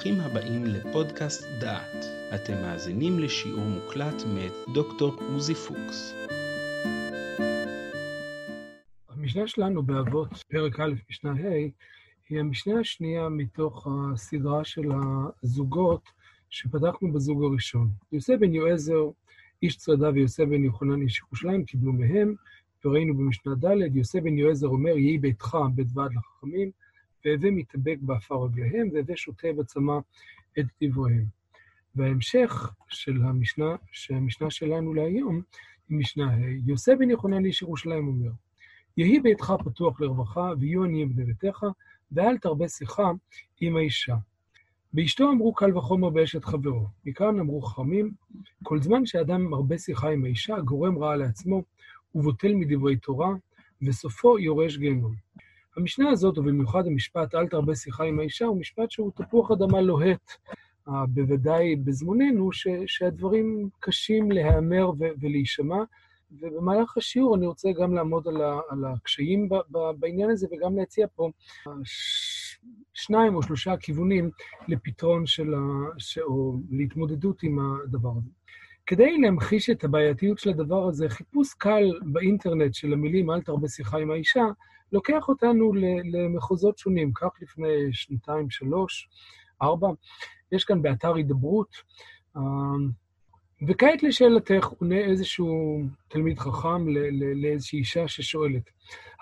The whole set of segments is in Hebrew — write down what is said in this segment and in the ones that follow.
ברוכים הבאים לפודקאסט דעת. אתם מאזינים לשיעור מוקלט מאת דוקטור עוזי פוקס. המשנה שלנו באבות, פרק א', משנה ה', היא המשנה השנייה מתוך הסדרה של הזוגות שפתחנו בזוג הראשון. יוסף בן יועזר, איש צרדה ויוסף בן יוחנן איש ירושלים, קיבלו מהם, וראינו במשנה ד', יוסף בן יועזר אומר, יהי ביתך בית ועד לחכמים, והווה מתאבק באפר רגליהם, והווה שותה בצמא את דבריהם. וההמשך של המשנה, שהמשנה שלנו להיום, היא משנה ה', יוסף בן יוחנן איש ירושלים אומר, יהי ביתך פתוח לרווחה, ויהיו עניים בני ביתך, ואל תרבה שיחה עם האישה. באשתו אמרו קל וחומר באשת חברו. מכאן אמרו חכמים, כל זמן שאדם מרבה שיחה עם האישה, גורם רעה לעצמו, ובוטל מדברי תורה, וסופו יורש גיהנום. המשנה הזאת, ובמיוחד המשפט אל תרבה שיחה עם האישה, הוא משפט שהוא תפוח אדמה לוהט, uh, בוודאי בזמוננו, ש, שהדברים קשים להיאמר ולהישמע. ובמהלך השיעור אני רוצה גם לעמוד על, על הקשיים ב- ב- בעניין הזה, וגם להציע פה ש- שניים או שלושה כיוונים לפתרון של ה... ש... או להתמודדות עם הדבר הזה. כדי להמחיש את הבעייתיות של הדבר הזה, חיפוש קל באינטרנט של המילים "אל תרבה שיחה עם האישה", לוקח אותנו למחוזות שונים, כך לפני שנתיים, שלוש, ארבע. יש כאן באתר הידברות. וכעת לשאלתך, עונה איזשהו תלמיד חכם לאיזושהי אישה ששואלת.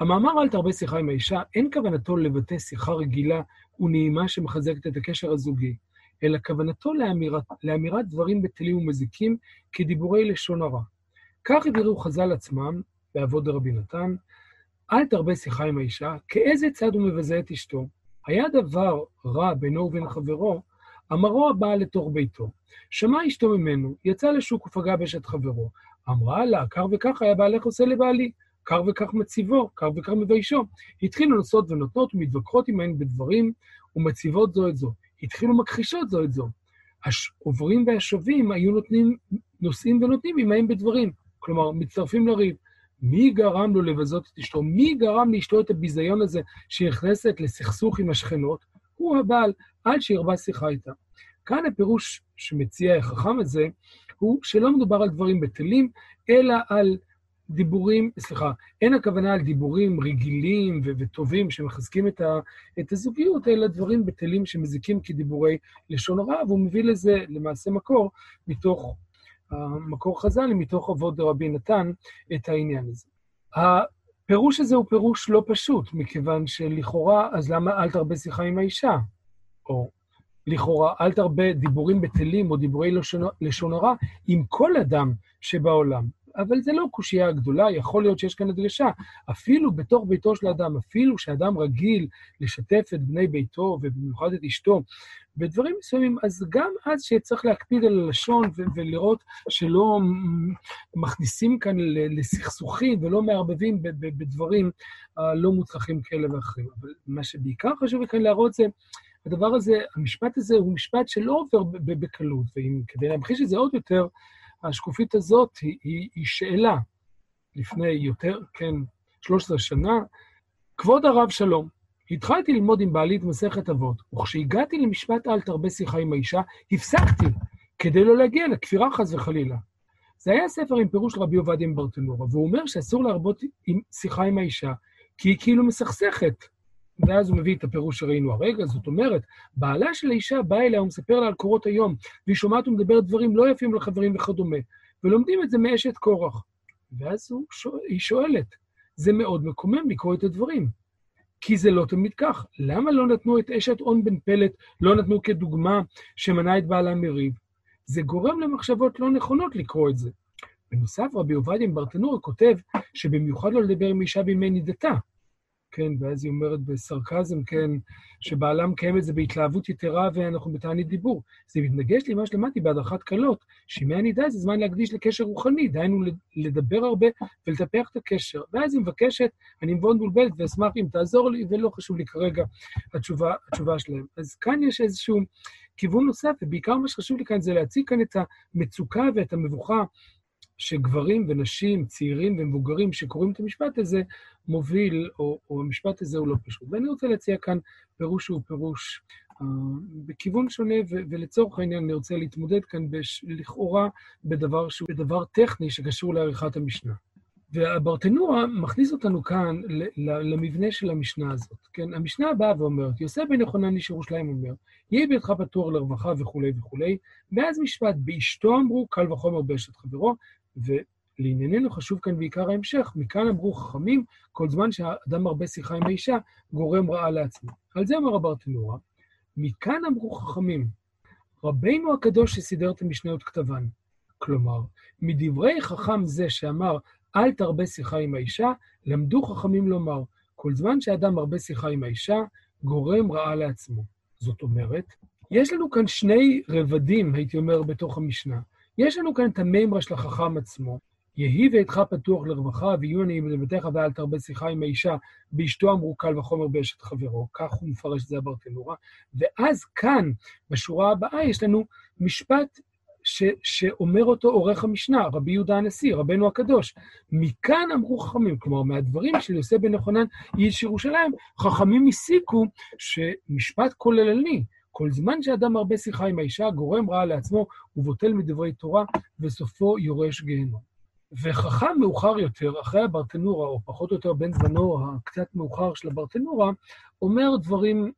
המאמר אל תרבה שיחה עם האישה, אין כוונתו לבטא שיחה רגילה ונעימה שמחזקת את הקשר הזוגי, אלא כוונתו לאמירת, לאמירת דברים בטלים ומזיקים כדיבורי לשון הרע. כך הבהירו חז"ל עצמם, באבות דרבי נתן, אל תרבה שיחה עם האישה, כאיזה צד הוא מבזה את אשתו. היה דבר רע בינו ובין חברו, אמרו הבעל לתוך ביתו. שמע אשתו ממנו, יצא לשוק ופגע באשת חברו. אמרה לה, כך וכך היה בעלך עושה לבעלי, כך וכך מציבו, כך וכך מביישו. התחילו נושאות ונותנות ומתווכחות עמהן בדברים ומציבות זו את זו. התחילו מכחישות זו את זו. העוברים והשבים היו נותנים, נושאים ונותנים עמהם בדברים. כלומר, מצטרפים לריב. מי גרם לו לבזות את אשתו? מי גרם לאשתו את הביזיון הזה שהיא נכנסת לסכסוך עם השכנות? הוא הבעל, עד שירבה שיחה איתה. כאן הפירוש שמציע החכם הזה, הוא שלא מדובר על דברים בטלים, אלא על דיבורים, סליחה, אין הכוונה על דיבורים רגילים ו- וטובים שמחזקים את, ה- את הזוגיות, אלא דברים בטלים שמזיקים כדיבורי לשון הרע, והוא מביא לזה למעשה מקור מתוך המקור חז"ל מתוך אבות דרבי נתן את העניין הזה. הפירוש הזה הוא פירוש לא פשוט, מכיוון שלכאורה, אז למה אל תרבה שיחה עם האישה? או לכאורה, אל תרבה דיבורים בטלים או דיבורי לשון, הרע עם כל אדם שבעולם. אבל זה לא קושייה גדולה, יכול להיות שיש כאן הדגשה. אפילו בתוך ביתו של אדם, אפילו שאדם רגיל לשתף את בני ביתו, ובמיוחד את אשתו, בדברים מסוימים, אז גם אז שצריך להקפיד על הלשון ו- ולראות שלא מכניסים כאן לסכסוכים ולא מערבבים ב- ב- בדברים uh, לא מוצלחים כאלה ואחרים. אבל מה שבעיקר חשוב כאן להראות זה, הדבר הזה, המשפט הזה הוא משפט שלא עובר בקלות, וכדי להמחיש את זה עוד יותר, השקופית הזאת היא, היא, היא שאלה לפני יותר, כן, 13 שנה. כבוד הרב שלום, התחלתי ללמוד עם בעלי את מסכת אבות, וכשהגעתי למשפט אל תרבה שיחה עם האישה, הפסקתי כדי לא להגיע לכפירה חס וחלילה. זה היה ספר עם פירוש רבי עובדיה מברטנורה, והוא אומר שאסור להרבות עם שיחה עם האישה, כי היא כאילו מסכסכת. ואז הוא מביא את הפירוש שראינו הרגע, זאת אומרת, בעלה של האישה בא אליה ומספר לה על קורות היום, והיא שומעת ומדברת דברים לא יפים לחברים וכדומה, ולומדים את זה מאשת קורח. ואז שואל, היא שואלת, זה מאוד מקומם לקרוא את הדברים, כי זה לא תמיד כך. למה לא נתנו את אשת און בן פלט, לא נתנו כדוגמה שמנע את בעלה מריב? זה גורם למחשבות לא נכונות לקרוא את זה. בנוסף, רבי עובדיה ברטנורה כותב שבמיוחד לא לדבר עם אישה בימי נידתה. כן, ואז היא אומרת בסרקזם, כן, שבעלה מקיים את זה בהתלהבות יתרה ואנחנו בתענית דיבור. זה מתנגש לי מה שלמדתי בהדרכת כלות, שימי הנידה זה זמן להקדיש לקשר רוחני, דהיינו לדבר הרבה ולטפח את הקשר. ואז היא מבקשת, אני מאוד מבולבלת ואשמח אם תעזור לי, ולא חשוב לי כרגע התשובה, התשובה שלהם. אז כאן יש איזשהו כיוון נוסף, ובעיקר מה שחשוב לי כאן זה להציג כאן את המצוקה ואת המבוכה שגברים ונשים, צעירים ומבוגרים שקוראים את המשפט הזה, מוביל, או, או המשפט הזה הוא לא פשוט. ואני רוצה להציע כאן פירוש שהוא פירוש בכיוון שונה, ולצורך העניין אני רוצה להתמודד כאן לכאורה בדבר שהוא דבר טכני שקשור לעריכת המשנה. והברטנורה מכניס אותנו כאן למבנה של המשנה הזאת. כן, המשנה באה ואומרת, יוסף בן יוחנן איש ירושלים אומר, יהי ביתך פתוח לרווחה וכולי וכולי, ואז משפט, באשתו אמרו, קל וחומר באשת חברו, ולענייננו חשוב כאן בעיקר ההמשך, מכאן אמרו חכמים, כל זמן שהאדם מרבה שיחה עם האישה, גורם רעה לעצמו. על זה אומר הברטנורה, מכאן אמרו חכמים, רבינו הקדוש שסידר את המשניות כתבן. כלומר, מדברי חכם זה שאמר, אל תרבה שיחה עם האישה, למדו חכמים לומר, כל זמן שאדם מרבה שיחה עם האישה, גורם רעה לעצמו. זאת אומרת, יש לנו כאן שני רבדים, הייתי אומר, בתוך המשנה. יש לנו כאן את המימרה של החכם עצמו, יהי ואתך פתוח לרווחה, ויהיו עניים לבתיך ואל תרבה שיחה עם האישה, באשתו אמרו קל וחומר באשת חברו, כך הוא מפרש את זה הברטנורה. ואז כאן, בשורה הבאה, יש לנו משפט ש, שאומר אותו עורך המשנה, רבי יהודה הנשיא, רבנו הקדוש. מכאן אמרו חכמים, כלומר, מהדברים של יוסף בן יוחנן, איש ירושלים, חכמים הסיקו שמשפט כוללני, כל זמן שאדם מרבה שיחה עם האישה, גורם רע לעצמו ובוטל מדברי תורה, וסופו יורש גיהנום. וחכם מאוחר יותר, אחרי הברטנורה, או פחות או יותר בין זמנו הקצת מאוחר של הברטנורה, אומר דברים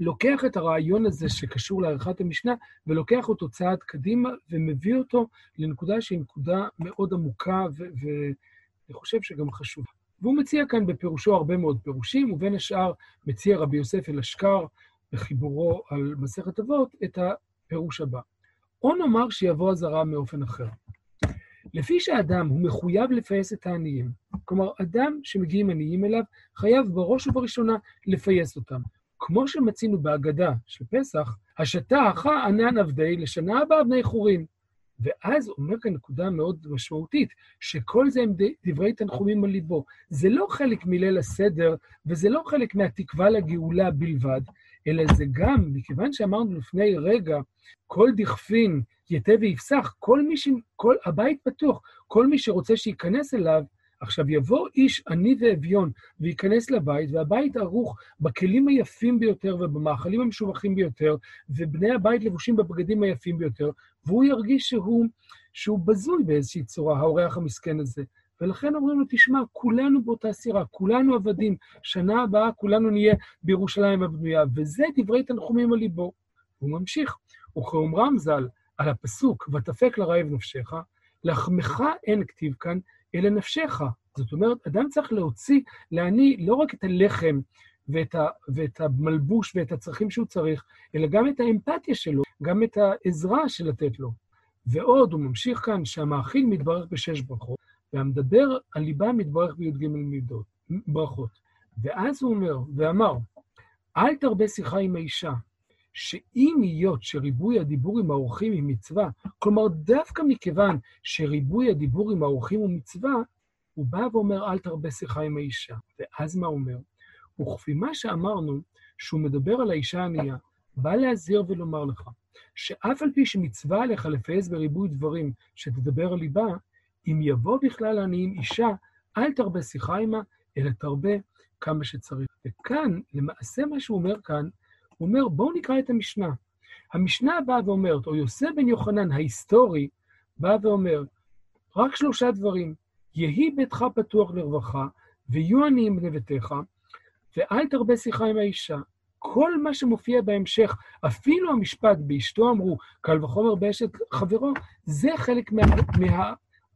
לוקח את הרעיון הזה שקשור לעריכת המשנה, ולוקח אותו צעד קדימה, ומביא אותו לנקודה שהיא נקודה מאוד עמוקה, ואני חושב שגם חשובה. והוא מציע כאן בפירושו הרבה מאוד פירושים, ובין השאר מציע רבי יוסף אל-אשכר בחיבורו על מסכת אבות את הפירוש הבא. או נאמר שיבוא הזרה מאופן אחר. לפי שהאדם הוא מחויב לפייס את העניים, כלומר, אדם שמגיעים עניים אליו, חייב בראש ובראשונה לפייס אותם. כמו שמצינו בהגדה של פסח, השתה אחא ענן עבדי לשנה הבאה בני חורין. ואז אומר כאן נקודה מאוד משמעותית, שכל זה הם דברי תנחומים על ליבו. זה לא חלק מליל הסדר, וזה לא חלק מהתקווה לגאולה בלבד, אלא זה גם, מכיוון שאמרנו לפני רגע, כל דכפין יתה ויפסח, כל מי ש... כל... הבית פתוח, כל מי שרוצה שייכנס אליו, עכשיו, יבוא איש עני ואביון וייכנס לבית, והבית ערוך בכלים היפים ביותר ובמאכלים המשובחים ביותר, ובני הבית לבושים בבגדים היפים ביותר, והוא ירגיש שהוא, שהוא בזוי באיזושהי צורה, האורח המסכן הזה. ולכן אומרים לו, תשמע, כולנו באותה סירה, כולנו עבדים, שנה הבאה כולנו נהיה בירושלים הבנויה, וזה דברי תנחומים על ליבו. הוא ממשיך, וכאומרם ז"ל, על הפסוק, ותפק לרעב נפשך, לחמך אין כתיב כאן, אלא נפשך. זאת אומרת, אדם צריך להוציא, לעני, לא רק את הלחם ואת, ה, ואת המלבוש ואת הצרכים שהוא צריך, אלא גם את האמפתיה שלו, גם את העזרה של לתת לו. ועוד, הוא ממשיך כאן, שהמאכיל מתברך בשש ברכות, והמדבר על ליבה מתברך בי"ג מידות, ברכות. ואז הוא אומר, ואמר, אל תרבה שיחה עם האישה, שאם היות שריבוי הדיבור עם האורחים היא מצווה, כלומר, דווקא מכיוון שריבוי הדיבור עם האורחים הוא מצווה, הוא בא ואומר, אל תרבה שיחה עם האישה. ואז מה אומר? וכפי מה שאמרנו, שהוא מדבר על האישה הענייה, בא להזהיר ולומר לך, שאף על פי שמצווה עליך לפייס בריבוי דברים שתדבר על ליבה, אם יבוא בכלל העניים אישה, אל תרבה שיחה עמה, אלא תרבה כמה שצריך. וכאן, למעשה מה שהוא אומר כאן, הוא אומר, בואו נקרא את המשנה. המשנה באה ואומרת, או יוסף בן יוחנן ההיסטורי, בא ואומר, רק שלושה דברים, יהי ביתך פתוח לרווחה, ויהיו עניים בני ביתך, ואל תרבה שיחה עם האישה. כל מה שמופיע בהמשך, אפילו המשפט באשתו אמרו, קל וחומר באשת חברו, זה חלק מה,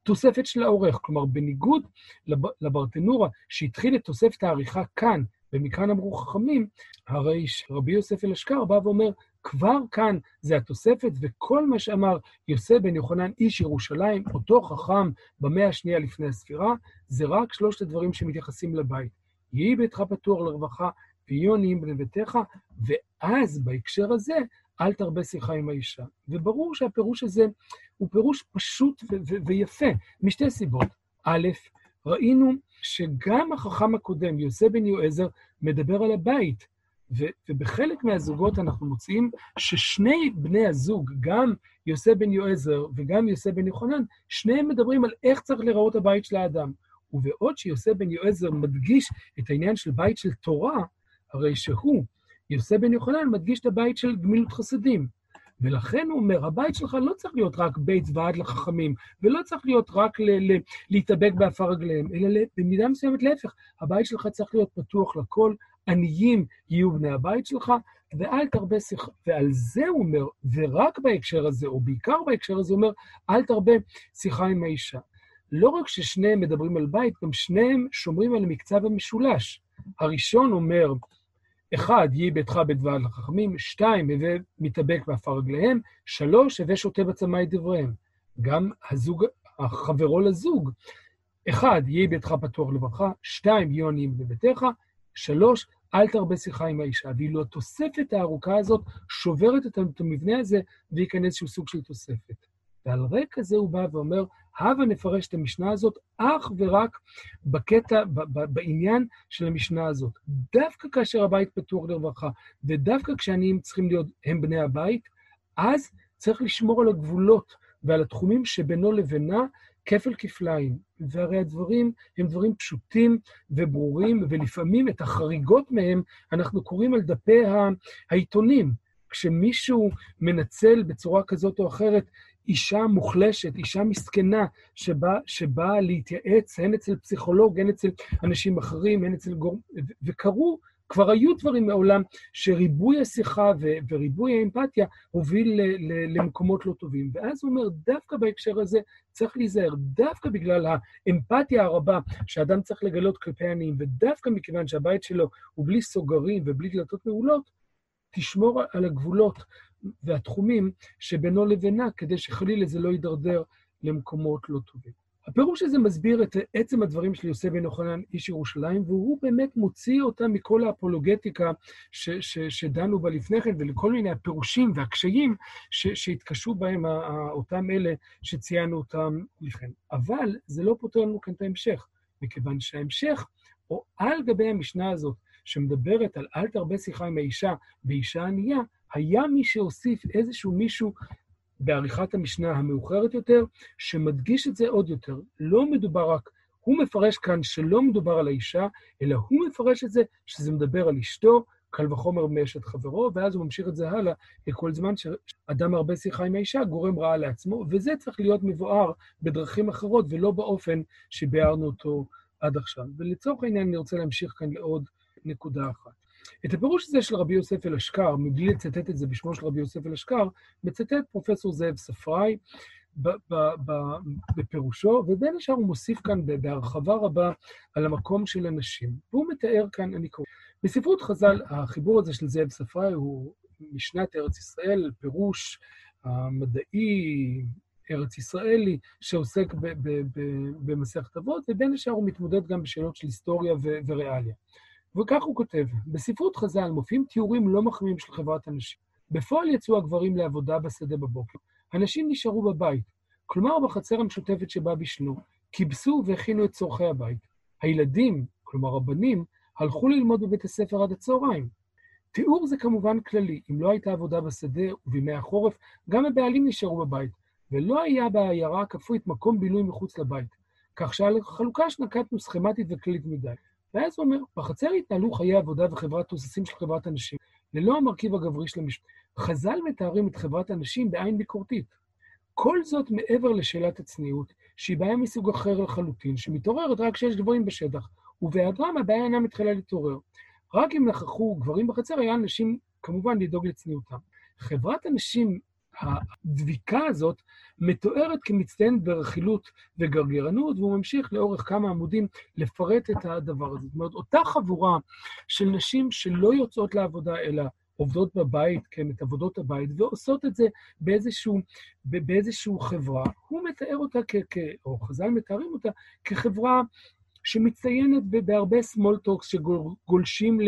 מהתוספת של העורך. כלומר, בניגוד לב, לברטנורה, שהתחיל את תוספת העריכה כאן, ומכאן אמרו חכמים, הרי רבי יוסף אל-אשכר בא ואומר, כבר כאן זה התוספת, וכל מה שאמר יוסף בן יוחנן, איש ירושלים, אותו חכם במאה השנייה לפני הספירה, זה רק שלושת הדברים שמתייחסים לבית. יהי ביתך פתוח לרווחה, ויהיו עניים בני ביתך, ואז בהקשר הזה, אל תרבה שיחה עם האישה. וברור שהפירוש הזה הוא פירוש פשוט ויפה, משתי סיבות. א', ראינו שגם החכם הקודם, יוסף בן יועזר, מדבר על הבית. ו- ובחלק מהזוגות אנחנו מוצאים ששני בני הזוג, גם יוסי בן יועזר וגם יוסי בן יוחנן, שניהם מדברים על איך צריך לראות הבית של האדם. ובעוד שיוסי בן יועזר מדגיש את העניין של בית של תורה, הרי שהוא יוסי בן יוחנן מדגיש את הבית של גמילות חסדים. ולכן הוא אומר, הבית שלך לא צריך להיות רק בית ועד לחכמים, ולא צריך להיות רק ל- ל- להתאבק באפר רגליהם, אלא במידה מסוימת להפך, הבית שלך צריך להיות פתוח לכל, עניים יהיו בני הבית שלך, ואל תרבה שיחה, ועל זה הוא אומר, ורק בהקשר הזה, או בעיקר בהקשר הזה, הוא אומר, אל תרבה שיחה עם האישה. לא רק ששניהם מדברים על בית, גם שניהם שומרים על מקצב המשולש. הראשון אומר, אחד, יהי ביתך בדבר לחכמים, שתיים, הווה מתאבק באפר רגליהם, שלוש, הווה שותה בצמא את דבריהם. גם הזוג, החברותא לזוג, אחד, יהי ביתך פתוח לברכה, שתיים, יהיו עניים בביתך, שלוש, אל תרבה שיחה עם האישה. ואילו התוספת הארוכה הזאת שוברת את המבנה הזה וייכנס איזשהו סוג של תוספת. ועל רקע זה הוא בא ואומר, הבה נפרש את המשנה הזאת אך ורק בקטע, בעניין של המשנה הזאת. דווקא כאשר הבית פתוח לרווחה, ודווקא כשעניים צריכים להיות הם בני הבית, אז צריך לשמור על הגבולות ועל התחומים שבינו לבינה כפל כפליים. והרי הדברים הם דברים פשוטים וברורים, ולפעמים את החריגות מהם אנחנו קוראים על דפי העיתונים. כשמישהו מנצל בצורה כזאת או אחרת אישה מוחלשת, אישה מסכנה, שבאה שבא להתייעץ, הן אצל פסיכולוג, הן אצל אנשים אחרים, הן אצל גורם... וקרו, כבר היו דברים מעולם שריבוי השיחה ו- וריבוי האמפתיה הוביל ל- ל- למקומות לא טובים. ואז הוא אומר, דווקא בהקשר הזה צריך להיזהר, דווקא בגלל האמפתיה הרבה שאדם צריך לגלות כלפי עניים, ודווקא מכיוון שהבית שלו הוא בלי סוגרים ובלי דלתות מעולות, תשמור על הגבולות והתחומים שבינו לבינה, כדי שחלילה זה לא יידרדר למקומות לא טובים. הפירוש הזה מסביר את עצם הדברים של יוסף בן יוחנן, איש ירושלים, והוא באמת מוציא אותם מכל האפולוגטיקה ש, ש, שדנו בה לפני כן, ולכל מיני הפירושים והקשיים ש, שהתקשו בהם אותם אלה שציינו אותם לפני. אבל זה לא פותר לנו כאן את ההמשך, מכיוון שההמשך, או על גבי המשנה הזאת, שמדברת על אל תרבה שיחה עם האישה באישה ענייה, היה מי שהוסיף איזשהו מישהו בעריכת המשנה המאוחרת יותר, שמדגיש את זה עוד יותר. לא מדובר רק, הוא מפרש כאן שלא מדובר על האישה, אלא הוא מפרש את זה שזה מדבר על אשתו, קל וחומר מאשת חברו, ואז הוא ממשיך את זה הלאה, כל זמן שאדם הרבה שיחה עם האישה גורם רעה לעצמו, וזה צריך להיות מבואר בדרכים אחרות ולא באופן שביארנו אותו עד עכשיו. ולצורך העניין אני רוצה להמשיך כאן לעוד נקודה אחת. את הפירוש הזה של רבי יוסף אל-אשכר, מבלי לצטט את זה בשמו של רבי יוסף אל-אשכר, מצטט פרופסור זאב ספראי בפירושו, ובין השאר הוא מוסיף כאן בהרחבה רבה על המקום של הנשים. והוא מתאר כאן, אני קורא, בספרות חז"ל, החיבור הזה של זאב ספראי הוא משנת ארץ ישראל, פירוש המדעי, ארץ ישראלי, שעוסק במסכת אבות, ובין השאר הוא מתמודד גם בשאלות של היסטוריה וריאליה. וכך הוא כותב, בספרות חז"ל מופיעים תיאורים לא מחמיאים של חברת הנשים. בפועל יצאו הגברים לעבודה בשדה בבוקר, הנשים נשארו בבית, כלומר בחצר המשותפת שבה בישנו, כיבסו והכינו את צורכי הבית. הילדים, כלומר הבנים, הלכו ללמוד בבית הספר עד הצהריים. תיאור זה כמובן כללי, אם לא הייתה עבודה בשדה ובימי החורף, גם הבעלים נשארו בבית, ולא היה בעיירה הכפרית מקום בילוי מחוץ לבית, כך שהחלוקה שנקטנו סכמטית וכללית מדי. ואז הוא אומר, בחצר התנהלו חיי עבודה וחברת תוססים של חברת הנשים, ללא המרכיב הגברי של המשפט. חז"ל מתארים את חברת הנשים בעין ביקורתית. כל זאת מעבר לשאלת הצניעות, שהיא בעיה מסוג אחר לחלוטין, שמתעוררת רק כשיש גברים בשטח, ובהיעדרם הבעיה אינה מתחילה להתעורר. רק אם נכחו גברים בחצר, היה אנשים כמובן לדאוג לצניעותם. חברת הנשים הדביקה הזאת מתוארת כמצטיינת ברכילות וגרגרנות, והוא ממשיך לאורך כמה עמודים לפרט את הדבר הזה. זאת אומרת, אותה חבורה של נשים שלא יוצאות לעבודה, אלא עובדות בבית, כן, את עבודות הבית, ועושות את זה באיזשהו, באיזשהו חברה, הוא מתאר אותה, כ, כ, או חז"ל מתארים אותה, כחברה שמצטיינת בהרבה small talks שגולשים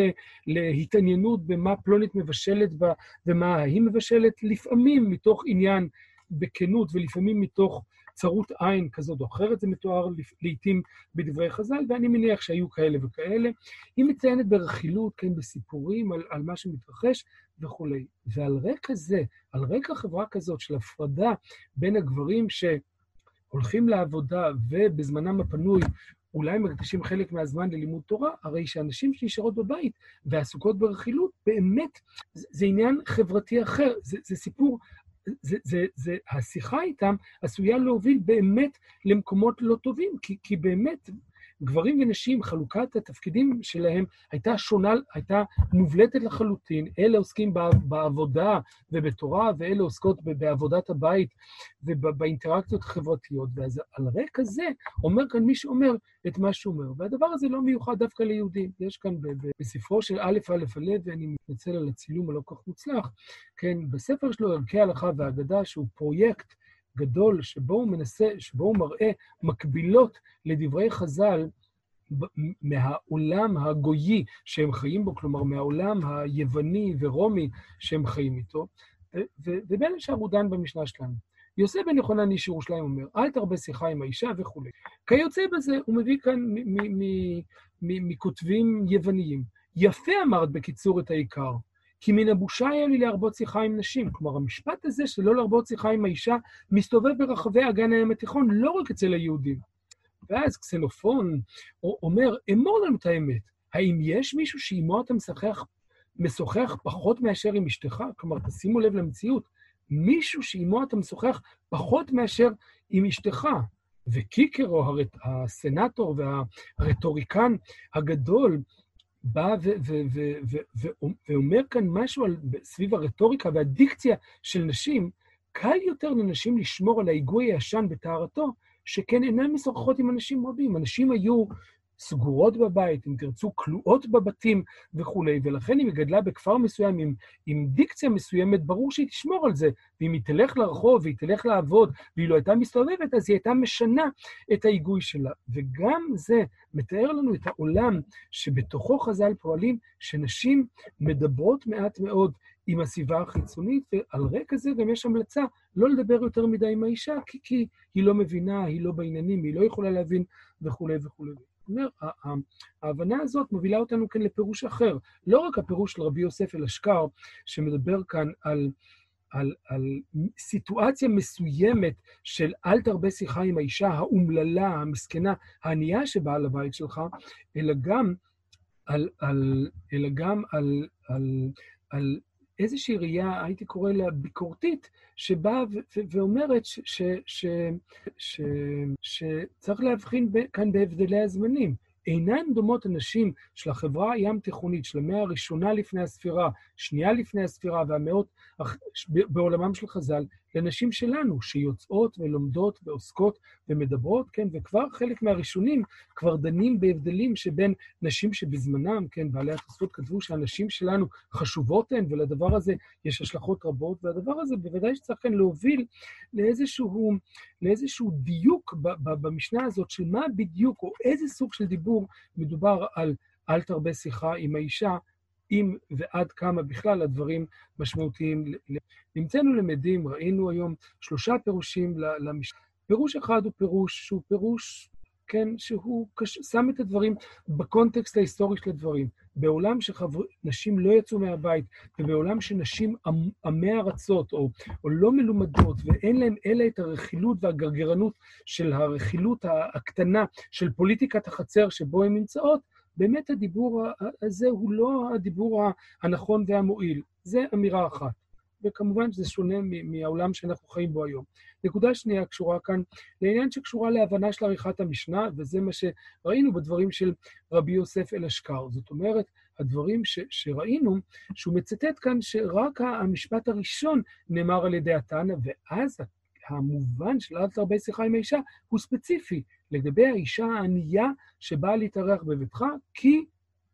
להתעניינות במה פלונית מבשלת בה ומה היא מבשלת, לפעמים מתוך עניין בכנות ולפעמים מתוך צרות עין כזאת או אחרת, זה מתואר לעיתים בדברי חז"ל, ואני מניח שהיו כאלה וכאלה. היא מציינת ברכילות, כן, בסיפורים על, על מה שמתרחש וכולי. ועל רקע זה, על רקע חברה כזאת של הפרדה בין הגברים ש... הולכים לעבודה ובזמנם הפנוי אולי מקדישים חלק מהזמן ללימוד תורה, הרי שאנשים שנשארות בבית ועסוקות ברכילות, באמת, זה, זה עניין חברתי אחר, זה, זה סיפור, זה, זה, זה, השיחה איתם עשויה להוביל באמת למקומות לא טובים, כי, כי באמת, גברים ונשים, חלוקת התפקידים שלהם הייתה שונה, הייתה מובלטת לחלוטין. אלה עוסקים בעבודה ובתורה, ואלה עוסקות בעבודת הבית ובאינטראקציות החברתיות. ואז על רקע זה אומר כאן מי שאומר את מה שהוא אומר. והדבר הזה לא מיוחד דווקא ליהודים. יש כאן בספרו של א' א' הלב, ואני מתנצל על הצילום הלא כך מוצלח, כן, בספר שלו, ערכי ההלכה והאגדה, שהוא פרויקט גדול שבו הוא מנסה, שבו הוא מראה מקבילות לדברי חז"ל מהעולם הגויי שהם חיים בו, כלומר מהעולם היווני ורומי שהם חיים איתו, ובין השאר הוא דן במשנה שלנו. יוסף בן יוחנן איש ירושלים אומר, אל תרבה שיחה עם האישה וכולי. כיוצא בזה, הוא מביא כאן מכותבים יווניים. יפה אמרת בקיצור את העיקר, כי מן הבושה היה לי להרבות שיחה עם נשים. כלומר, המשפט הזה של לא להרבות שיחה עם האישה מסתובב ברחבי אגן הים התיכון, לא רק אצל היהודים. ואז קסנופון אומר, אמור לנו את האמת, האם יש מישהו שעימו אתה משחח, משוחח פחות מאשר עם אשתך? כלומר, תשימו לב למציאות, מישהו שעימו אתה משוחח פחות מאשר עם אשתך. וקיקרו, הרט, הסנטור והרטוריקן הגדול, בא ואומר כאן משהו על, סביב הרטוריקה והדיקציה של נשים, קל יותר לנשים לשמור על ההיגוי הישן בטהרתו, שכן אינן משוחחות עם אנשים רבים. אנשים היו סגורות בבית, אם תרצו, כלואות בבתים וכולי, ולכן אם היא גדלה בכפר מסוים עם, עם דיקציה מסוימת, ברור שהיא תשמור על זה. ואם היא תלך לרחוב והיא תלך לעבוד, והיא לא הייתה מסתובבת, אז היא הייתה משנה את ההיגוי שלה. וגם זה מתאר לנו את העולם שבתוכו חז"ל פועלים, שנשים מדברות מעט מאוד עם הסביבה החיצונית, ועל רקע זה גם יש המלצה לא לדבר יותר מדי עם האישה, כי, כי היא לא מבינה, היא לא בעניינים, היא לא יכולה להבין וכולי וכולי. זאת אומרת, ההבנה הזאת מובילה אותנו כאן לפירוש אחר. לא רק הפירוש של רבי יוסף אל-אשכר, שמדבר כאן על, על, על סיטואציה מסוימת של אל תרבה שיחה עם האישה האומללה, המסכנה, הענייה שבאה לבית שלך, אלא גם על, על, אלא גם על, על, על איזושהי ראייה, הייתי קורא לה ביקורתית, שבאה ואומרת שצריך להבחין כאן בהבדלי הזמנים. אינן דומות הנשים של החברה הים תיכונית, של המאה הראשונה לפני הספירה, שנייה לפני הספירה והמאות בעולמם של חז"ל, לנשים שלנו, שיוצאות ולומדות ועוסקות ומדברות, כן, וכבר חלק מהראשונים כבר דנים בהבדלים שבין נשים שבזמנם, כן, בעלי התוספות כתבו שהנשים שלנו חשובות הן, ולדבר הזה יש השלכות רבות, והדבר הזה בוודאי שצריך כאן להוביל לאיזשהו, לאיזשהו דיוק במשנה הזאת של מה בדיוק, או איזה סוג של דיבור מדובר על אל תרבה שיחה עם האישה, אם ועד כמה בכלל הדברים משמעותיים. נמצאנו למדים, ראינו היום שלושה פירושים למשנה. פירוש אחד הוא פירוש שהוא פירוש, כן, שהוא קש... שם את הדברים בקונטקסט ההיסטורי של הדברים. בעולם שנשים לא יצאו מהבית, ובעולם שנשים עמי ארצות, או, או לא מלומדות, ואין להן אלא את הרכילות והגרגרנות של הרכילות הקטנה של פוליטיקת החצר שבו הן נמצאות, באמת הדיבור הזה הוא לא הדיבור הנכון והמועיל. זה אמירה אחת. וכמובן שזה שונה מהעולם שאנחנו חיים בו היום. נקודה שנייה קשורה כאן לעניין שקשורה להבנה של עריכת המשנה, וזה מה שראינו בדברים של רבי יוסף אל-אשכר. זאת אומרת, הדברים ש, שראינו, שהוא מצטט כאן שרק המשפט הראשון נאמר על ידי התנא, ואז המובן של אל תרבה שיחה עם האישה הוא ספציפי לגבי האישה הענייה שבאה להתארח בביתך, כי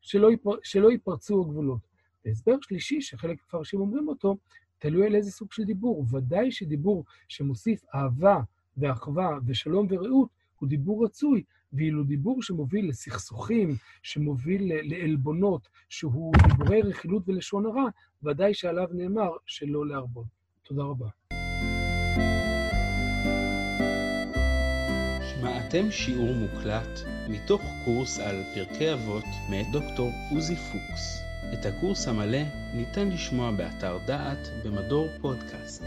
שלא, יפר, שלא ייפרצו הגבולות. והסבר שלישי, שחלק מפרשים אומרים אותו, תלוי על איזה סוג של דיבור. ודאי שדיבור שמוסיף אהבה ואחווה ושלום ורעות הוא דיבור רצוי, ואילו דיבור שמוביל לסכסוכים, שמוביל לעלבונות, שהוא דיבורי רכילות ולשון הרע, ודאי שעליו נאמר שלא להרבות. תודה רבה. שמעתם שיעור מוקלט מתוך קורס על פרקי אבות מאת דוקטור עוזי פוקס. את הקורס המלא ניתן לשמוע באתר דעת במדור פודקאסט.